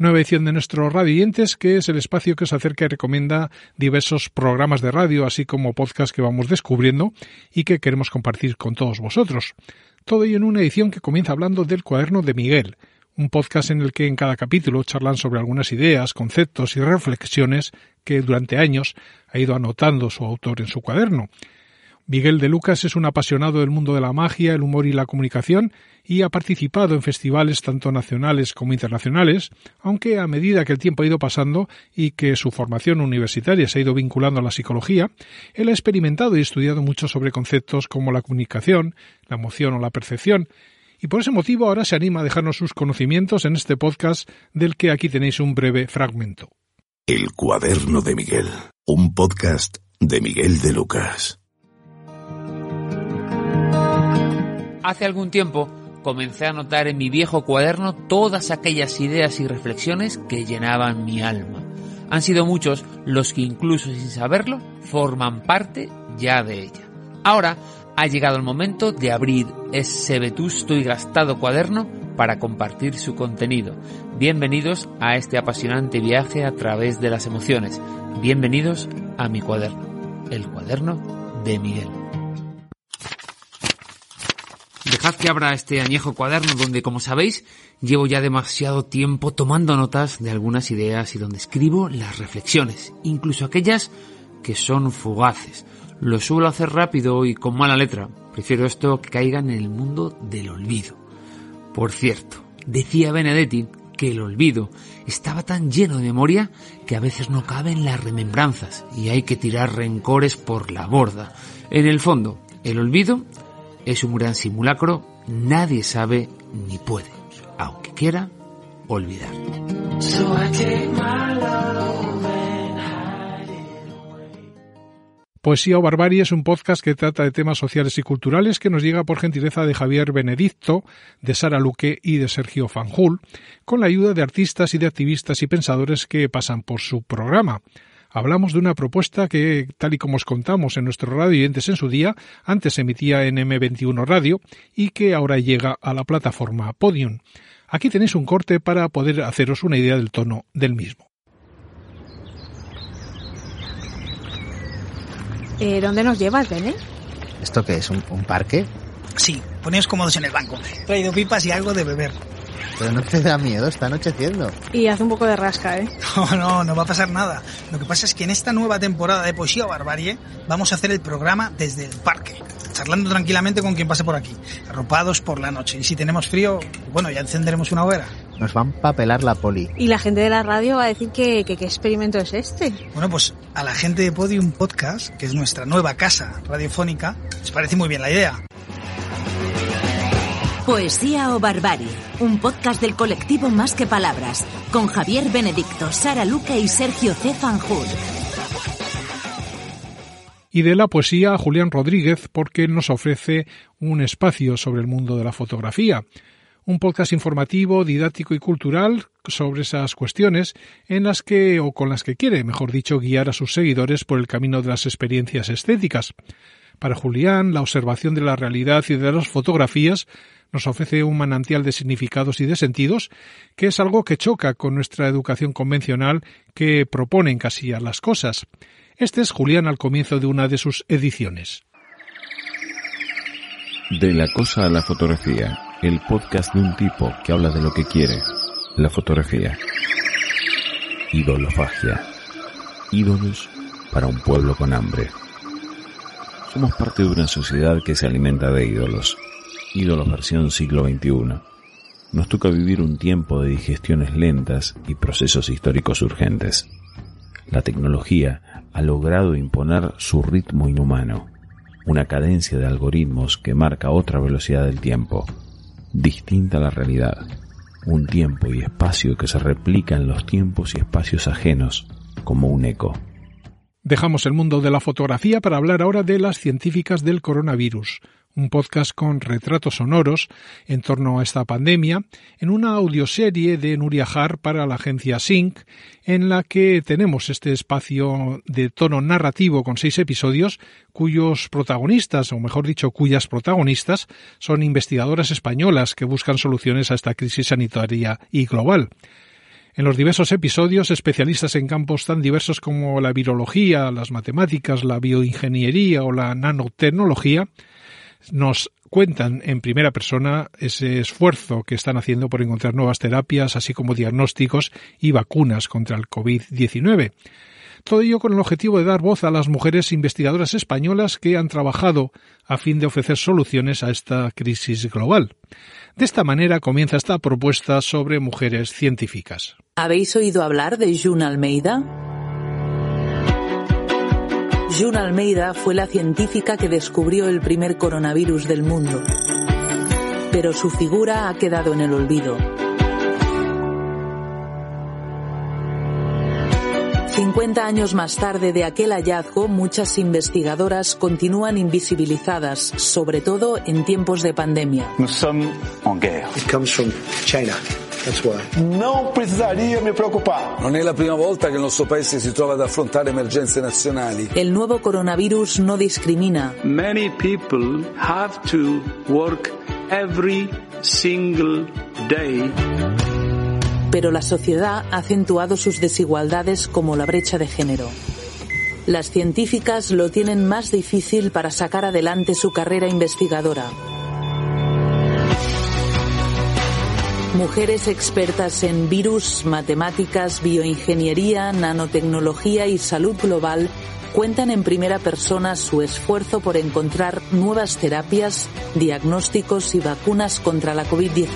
Nueva edición de nuestro Radio Oyentes, que es el espacio que os acerca y recomienda diversos programas de radio, así como podcasts que vamos descubriendo y que queremos compartir con todos vosotros. Todo ello en una edición que comienza hablando del cuaderno de Miguel, un podcast en el que en cada capítulo charlan sobre algunas ideas, conceptos y reflexiones que durante años ha ido anotando su autor en su cuaderno. Miguel de Lucas es un apasionado del mundo de la magia, el humor y la comunicación y ha participado en festivales tanto nacionales como internacionales, aunque a medida que el tiempo ha ido pasando y que su formación universitaria se ha ido vinculando a la psicología, él ha experimentado y estudiado mucho sobre conceptos como la comunicación, la emoción o la percepción, y por ese motivo ahora se anima a dejarnos sus conocimientos en este podcast del que aquí tenéis un breve fragmento. El cuaderno de Miguel, un podcast de Miguel de Lucas. Hace algún tiempo comencé a notar en mi viejo cuaderno todas aquellas ideas y reflexiones que llenaban mi alma. Han sido muchos los que incluso sin saberlo forman parte ya de ella. Ahora ha llegado el momento de abrir ese vetusto y gastado cuaderno para compartir su contenido. Bienvenidos a este apasionante viaje a través de las emociones. Bienvenidos a mi cuaderno, el cuaderno de Miguel. Dejad que abra este añejo cuaderno donde, como sabéis, llevo ya demasiado tiempo tomando notas de algunas ideas y donde escribo las reflexiones, incluso aquellas que son fugaces. Lo suelo hacer rápido y con mala letra. Prefiero esto que caiga en el mundo del olvido. Por cierto, decía Benedetti que el olvido estaba tan lleno de memoria que a veces no caben las remembranzas y hay que tirar rencores por la borda. En el fondo, el olvido es un gran simulacro, nadie sabe ni puede, aunque quiera, olvidar. Poesía o Barbarie es un podcast que trata de temas sociales y culturales que nos llega por gentileza de Javier Benedicto, de Sara Luque y de Sergio Fanjul, con la ayuda de artistas y de activistas y pensadores que pasan por su programa. Hablamos de una propuesta que, tal y como os contamos en nuestro radio y entes en su día, antes se emitía en M21 Radio y que ahora llega a la plataforma Podium. Aquí tenéis un corte para poder haceros una idea del tono del mismo. Eh, ¿Dónde nos llevas, Bene? ¿Esto qué es? ¿Un, un parque? Sí, poneos cómodos en el banco. He traído pipas y algo de beber. Pero no te da miedo, está anocheciendo. Y hace un poco de rasca, ¿eh? No, no, no va a pasar nada. Lo que pasa es que en esta nueva temporada de Poesía o Barbarie vamos a hacer el programa desde el parque, charlando tranquilamente con quien pase por aquí, arropados por la noche. Y si tenemos frío, bueno, ya encenderemos una hoguera. Nos van a papelar la poli. Y la gente de la radio va a decir que que qué experimento es este. Bueno, pues a la gente de Podium Podcast, que es nuestra nueva casa radiofónica, les parece muy bien la idea. Poesía o Barbarie, un podcast del colectivo Más que Palabras, con Javier Benedicto, Sara Luque y Sergio C. Fanjul. y de la poesía a Julián Rodríguez porque nos ofrece un espacio sobre el mundo de la fotografía. Un podcast informativo, didáctico y cultural sobre esas cuestiones en las que, o con las que quiere, mejor dicho, guiar a sus seguidores por el camino de las experiencias estéticas. Para Julián, la observación de la realidad y de las fotografías nos ofrece un manantial de significados y de sentidos, que es algo que choca con nuestra educación convencional que propone encasillar las cosas. Este es Julián al comienzo de una de sus ediciones. De la cosa a la fotografía, el podcast de un tipo que habla de lo que quiere, la fotografía. Idolofagia. Ídolos para un pueblo con hambre. Somos parte de una sociedad que se alimenta de ídolos. Ídolos versión siglo XXI. Nos toca vivir un tiempo de digestiones lentas y procesos históricos urgentes. La tecnología ha logrado imponer su ritmo inhumano. una cadencia de algoritmos que marca otra velocidad del tiempo, distinta a la realidad, un tiempo y espacio que se replica en los tiempos y espacios ajenos, como un eco. Dejamos el mundo de la fotografía para hablar ahora de las científicas del coronavirus, un podcast con retratos sonoros en torno a esta pandemia, en una audioserie de Nuria Har para la agencia Sync, en la que tenemos este espacio de tono narrativo con seis episodios, cuyos protagonistas, o mejor dicho, cuyas protagonistas, son investigadoras españolas que buscan soluciones a esta crisis sanitaria y global. En los diversos episodios, especialistas en campos tan diversos como la virología, las matemáticas, la bioingeniería o la nanotecnología, nos cuentan en primera persona ese esfuerzo que están haciendo por encontrar nuevas terapias, así como diagnósticos y vacunas contra el COVID-19. Todo ello con el objetivo de dar voz a las mujeres investigadoras españolas que han trabajado a fin de ofrecer soluciones a esta crisis global. De esta manera comienza esta propuesta sobre mujeres científicas. ¿Habéis oído hablar de June Almeida? June Almeida fue la científica que descubrió el primer coronavirus del mundo. Pero su figura ha quedado en el olvido. 50 años más tarde de aquel hallazgo, muchas investigadoras continúan invisibilizadas, sobre todo en tiempos de pandemia. Nous sommes en guerre. It comes from China. That's why. Non precisaria me preoccupare. Non è la prima volta che il nostro paese si trova ad affrontare emergenze nazionali. El nuevo coronavirus no discrimina. Many people have to work every single day. Pero la sociedad ha acentuado sus desigualdades como la brecha de género. Las científicas lo tienen más difícil para sacar adelante su carrera investigadora. Mujeres expertas en virus, matemáticas, bioingeniería, nanotecnología y salud global cuentan en primera persona su esfuerzo por encontrar nuevas terapias, diagnósticos y vacunas contra la COVID-19.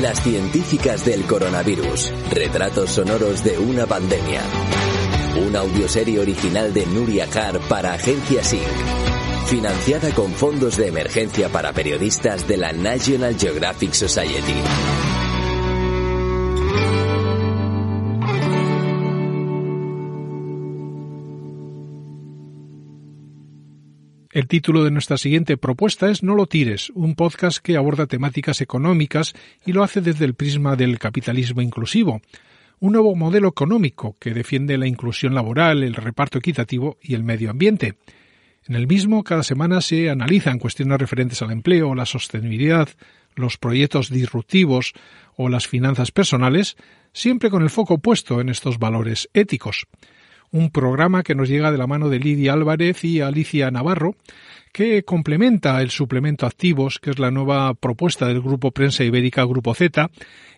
Las científicas del coronavirus. Retratos sonoros de una pandemia. Una audioserie original de Nuria Har para Agencia SINC. Financiada con fondos de emergencia para periodistas de la National Geographic Society. El título de nuestra siguiente propuesta es No lo tires, un podcast que aborda temáticas económicas y lo hace desde el prisma del capitalismo inclusivo, un nuevo modelo económico que defiende la inclusión laboral, el reparto equitativo y el medio ambiente. En el mismo, cada semana se analizan cuestiones referentes al empleo, la sostenibilidad, los proyectos disruptivos o las finanzas personales, siempre con el foco puesto en estos valores éticos un programa que nos llega de la mano de Lidia Álvarez y Alicia Navarro, que complementa el suplemento Activos, que es la nueva propuesta del Grupo Prensa Ibérica Grupo Z,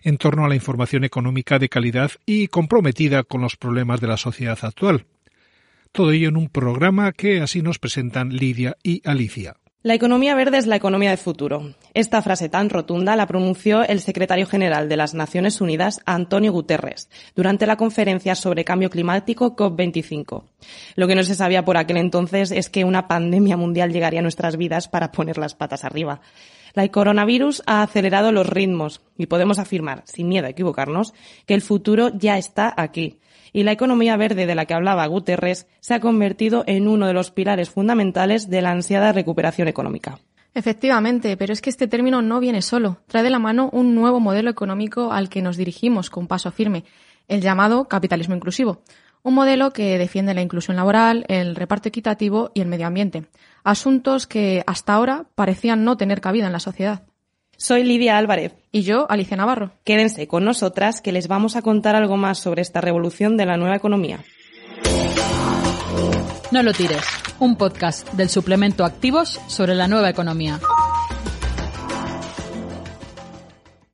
en torno a la información económica de calidad y comprometida con los problemas de la sociedad actual. Todo ello en un programa que así nos presentan Lidia y Alicia. La economía verde es la economía de futuro. Esta frase tan rotunda la pronunció el secretario general de las Naciones Unidas, Antonio Guterres, durante la conferencia sobre cambio climático COP25. Lo que no se sabía por aquel entonces es que una pandemia mundial llegaría a nuestras vidas para poner las patas arriba. La coronavirus ha acelerado los ritmos y podemos afirmar, sin miedo a equivocarnos, que el futuro ya está aquí y la economía verde de la que hablaba Guterres se ha convertido en uno de los pilares fundamentales de la ansiada recuperación económica. Efectivamente, pero es que este término no viene solo, trae de la mano un nuevo modelo económico al que nos dirigimos con paso firme, el llamado capitalismo inclusivo, un modelo que defiende la inclusión laboral, el reparto equitativo y el medio ambiente, asuntos que hasta ahora parecían no tener cabida en la sociedad. Soy Lidia Álvarez. Y yo, Alicia Navarro. Quédense con nosotras que les vamos a contar algo más sobre esta revolución de la nueva economía. No lo tires, un podcast del suplemento Activos sobre la nueva economía.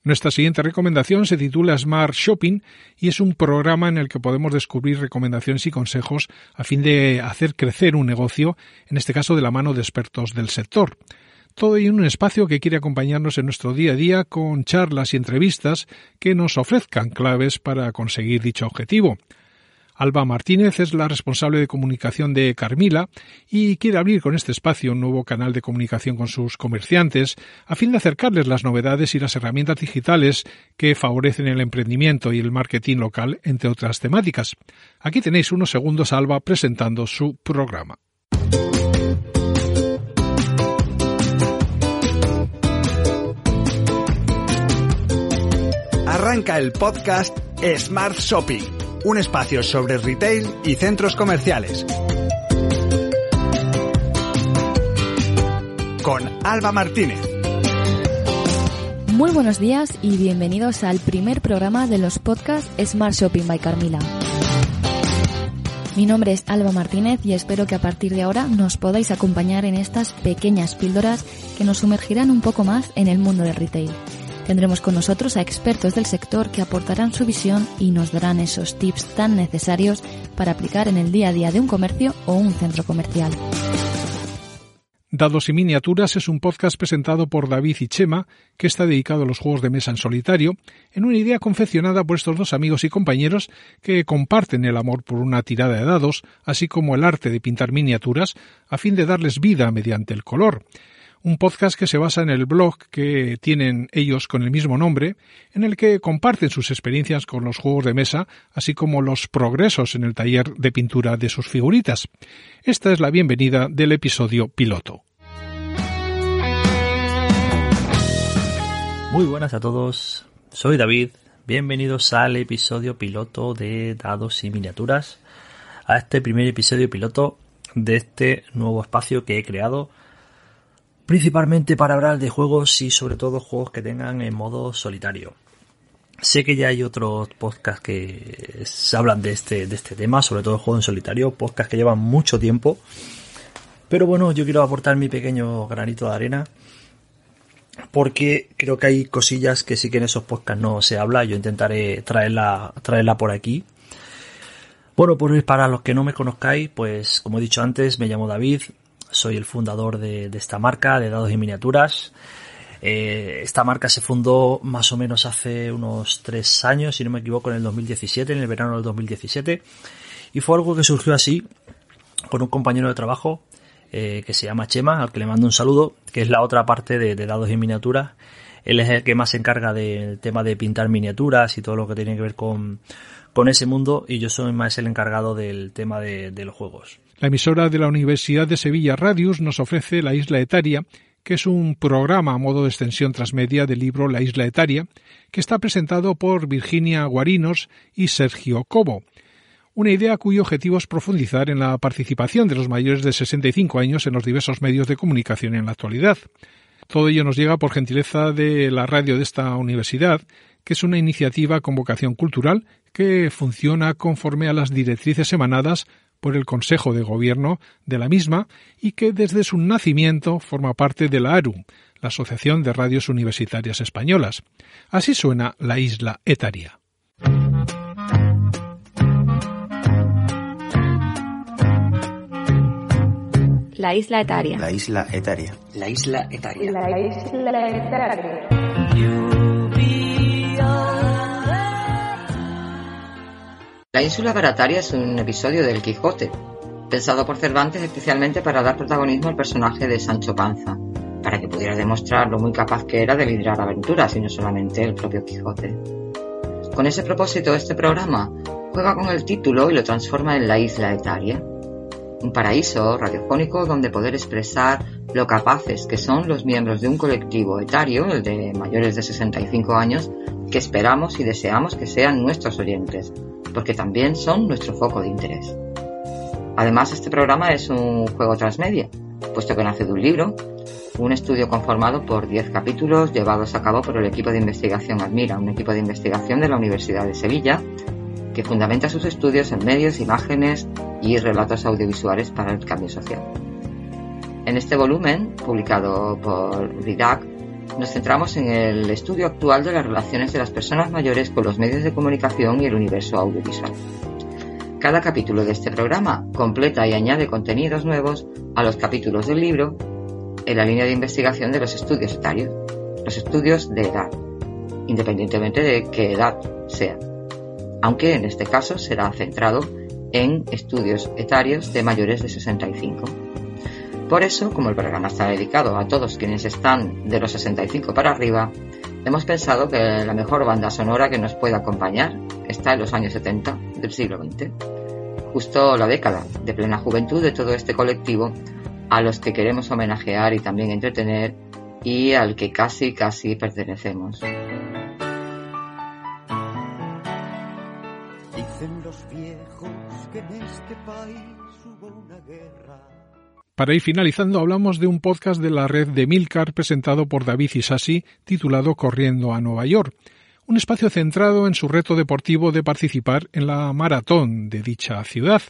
Nuestra siguiente recomendación se titula Smart Shopping y es un programa en el que podemos descubrir recomendaciones y consejos a fin de hacer crecer un negocio, en este caso de la mano de expertos del sector todo en un espacio que quiere acompañarnos en nuestro día a día con charlas y entrevistas que nos ofrezcan claves para conseguir dicho objetivo. Alba Martínez es la responsable de comunicación de Carmila y quiere abrir con este espacio un nuevo canal de comunicación con sus comerciantes a fin de acercarles las novedades y las herramientas digitales que favorecen el emprendimiento y el marketing local, entre otras temáticas. Aquí tenéis unos segundos a Alba presentando su programa. Arranca el podcast Smart Shopping, un espacio sobre retail y centros comerciales. Con Alba Martínez. Muy buenos días y bienvenidos al primer programa de los podcasts Smart Shopping by Carmila. Mi nombre es Alba Martínez y espero que a partir de ahora nos podáis acompañar en estas pequeñas píldoras que nos sumergirán un poco más en el mundo del retail. Tendremos con nosotros a expertos del sector que aportarán su visión y nos darán esos tips tan necesarios para aplicar en el día a día de un comercio o un centro comercial. Dados y Miniaturas es un podcast presentado por David y Chema, que está dedicado a los juegos de mesa en solitario, en una idea confeccionada por estos dos amigos y compañeros que comparten el amor por una tirada de dados, así como el arte de pintar miniaturas, a fin de darles vida mediante el color un podcast que se basa en el blog que tienen ellos con el mismo nombre, en el que comparten sus experiencias con los juegos de mesa, así como los progresos en el taller de pintura de sus figuritas. Esta es la bienvenida del episodio piloto. Muy buenas a todos, soy David, bienvenidos al episodio piloto de Dados y Miniaturas, a este primer episodio piloto de este nuevo espacio que he creado principalmente para hablar de juegos y sobre todo juegos que tengan en modo solitario. Sé que ya hay otros podcasts que hablan de este, de este tema, sobre todo juegos en solitario, podcasts que llevan mucho tiempo. Pero bueno, yo quiero aportar mi pequeño granito de arena porque creo que hay cosillas que sí que en esos podcasts no se habla. Yo intentaré traerla, traerla por aquí. Bueno, pues para los que no me conozcáis, pues como he dicho antes, me llamo David, soy el fundador de, esta marca de dados y miniaturas. Eh, esta marca se fundó más o menos hace unos tres años, si no me equivoco, en el 2017, en el verano del 2017. Y fue algo que surgió así, con un compañero de trabajo eh, que se llama Chema, al que le mando un saludo, que es la otra parte de, dados y miniaturas. Él es el que más se encarga del tema de pintar miniaturas y todo lo que tiene que ver con, con ese mundo y yo soy más el encargado del tema de, de los juegos. La emisora de la Universidad de Sevilla Radius nos ofrece La Isla Etaria, que es un programa a modo de extensión transmedia del libro La Isla Etaria, que está presentado por Virginia Guarinos y Sergio Cobo. Una idea cuyo objetivo es profundizar en la participación de los mayores de 65 años en los diversos medios de comunicación en la actualidad. Todo ello nos llega por gentileza de la radio de esta universidad, que es una iniciativa con vocación cultural que funciona conforme a las directrices emanadas por el Consejo de Gobierno de la misma y que desde su nacimiento forma parte de la ARU, la Asociación de Radios Universitarias Españolas. Así suena la isla etaria. La isla etaria. La isla etaria. La isla etaria. La isla etaria. La ínsula barataria es un episodio del Quijote, pensado por Cervantes especialmente para dar protagonismo al personaje de Sancho Panza, para que pudiera demostrar lo muy capaz que era de liderar aventuras y no solamente el propio Quijote. Con ese propósito, este programa juega con el título y lo transforma en la isla etaria, un paraíso radiofónico donde poder expresar lo capaces que son los miembros de un colectivo etario, el de mayores de 65 años, que esperamos y deseamos que sean nuestros oyentes, porque también son nuestro foco de interés. Además, este programa es un juego transmedia, puesto que nace de un libro, un estudio conformado por 10 capítulos llevados a cabo por el equipo de investigación Admira, un equipo de investigación de la Universidad de Sevilla, que fundamenta sus estudios en medios, imágenes y relatos audiovisuales para el cambio social. En este volumen, publicado por RIDAC, nos centramos en el estudio actual de las relaciones de las personas mayores con los medios de comunicación y el universo audiovisual. Cada capítulo de este programa completa y añade contenidos nuevos a los capítulos del libro en la línea de investigación de los estudios etarios, los estudios de edad, independientemente de qué edad sea, aunque en este caso será centrado en estudios etarios de mayores de 65. Por eso, como el programa está dedicado a todos quienes están de los 65 para arriba, hemos pensado que la mejor banda sonora que nos puede acompañar está en los años 70 del siglo XX, justo la década de plena juventud de todo este colectivo a los que queremos homenajear y también entretener y al que casi casi pertenecemos. Dicen los viejos que en este país hubo una guerra. Para ir finalizando, hablamos de un podcast de la red de Milcar presentado por David Isasi titulado Corriendo a Nueva York, un espacio centrado en su reto deportivo de participar en la maratón de dicha ciudad.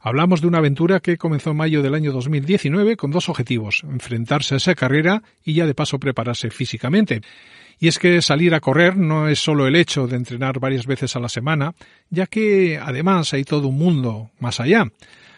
Hablamos de una aventura que comenzó en mayo del año 2019 con dos objetivos, enfrentarse a esa carrera y ya de paso prepararse físicamente. Y es que salir a correr no es solo el hecho de entrenar varias veces a la semana, ya que además hay todo un mundo más allá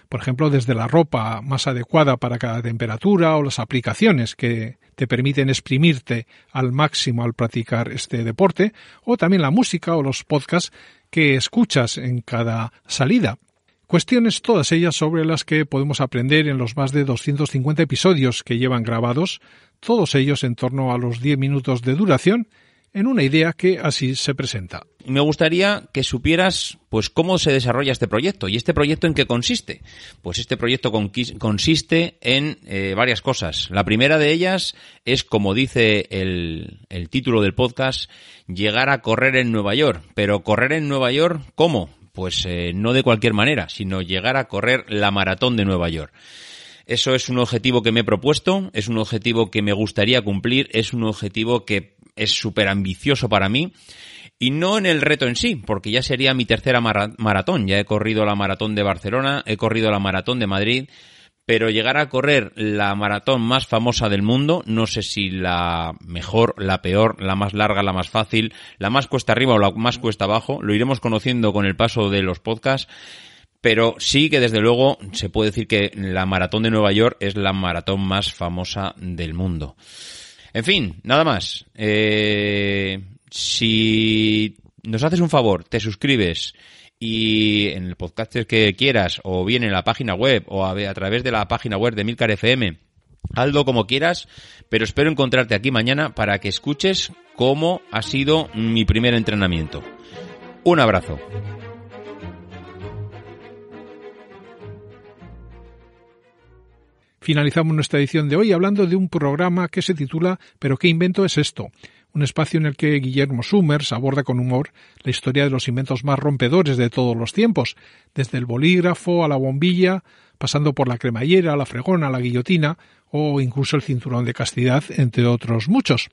por ejemplo, desde la ropa más adecuada para cada temperatura o las aplicaciones que te permiten exprimirte al máximo al practicar este deporte, o también la música o los podcasts que escuchas en cada salida. Cuestiones todas ellas sobre las que podemos aprender en los más de 250 episodios que llevan grabados, todos ellos en torno a los 10 minutos de duración, en una idea que así se presenta. Me gustaría que supieras pues cómo se desarrolla este proyecto y este proyecto en qué consiste. Pues este proyecto consiste en eh, varias cosas. La primera de ellas es, como dice el, título del podcast, llegar a correr en Nueva York. Pero correr en Nueva York, ¿cómo? Pues eh, no de cualquier manera, sino llegar a correr la maratón de Nueva York. Eso es un objetivo que me he propuesto, es un objetivo que me gustaría cumplir, es un objetivo que es súper ambicioso para mí. Y no en el reto en sí, porque ya sería mi tercera maratón. Ya he corrido la maratón de Barcelona, he corrido la maratón de Madrid, pero llegar a correr la maratón más famosa del mundo, no sé si la mejor, la peor, la más larga, la más fácil, la más cuesta arriba o la más cuesta abajo, lo iremos conociendo con el paso de los podcasts. Pero sí que desde luego se puede decir que la maratón de Nueva York es la maratón más famosa del mundo. En fin, nada más. Eh, si nos haces un favor, te suscribes y en el podcast que quieras, o bien en la página web, o a, a través de la página web de Milcar FM, hazlo como quieras, pero espero encontrarte aquí mañana para que escuches cómo ha sido mi primer entrenamiento. Un abrazo. Finalizamos nuestra edición de hoy hablando de un programa que se titula ¿Pero qué invento es esto? Un espacio en el que Guillermo Summers aborda con humor la historia de los inventos más rompedores de todos los tiempos, desde el bolígrafo a la bombilla, pasando por la cremallera, la fregona, la guillotina o incluso el cinturón de castidad, entre otros muchos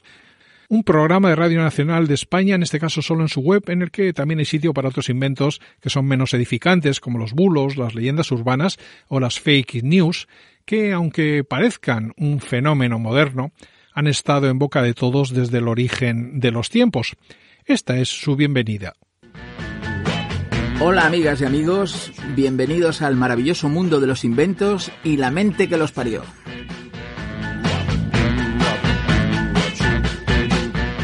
un programa de Radio Nacional de España, en este caso solo en su web, en el que también hay sitio para otros inventos que son menos edificantes, como los bulos, las leyendas urbanas o las fake news, que, aunque parezcan un fenómeno moderno, han estado en boca de todos desde el origen de los tiempos. Esta es su bienvenida. Hola amigas y amigos, bienvenidos al maravilloso mundo de los inventos y la mente que los parió.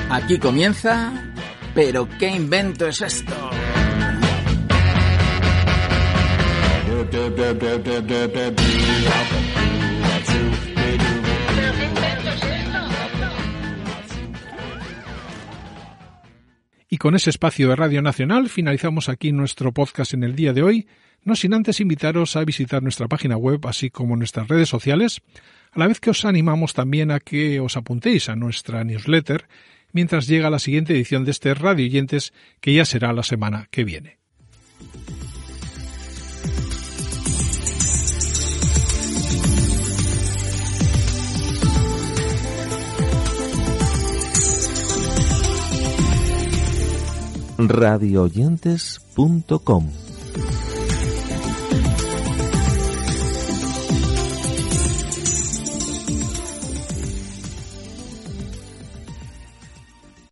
Aquí comienza... ¿Pero qué invento es esto? con ese espacio de Radio Nacional finalizamos aquí nuestro podcast en el día de hoy, no sin antes invitaros a visitar nuestra página web así como nuestras redes sociales, a la vez que os animamos también a que os apuntéis a nuestra newsletter mientras llega la siguiente edición de este Radio Oyentes, que ya será la semana que viene. radioyentes.com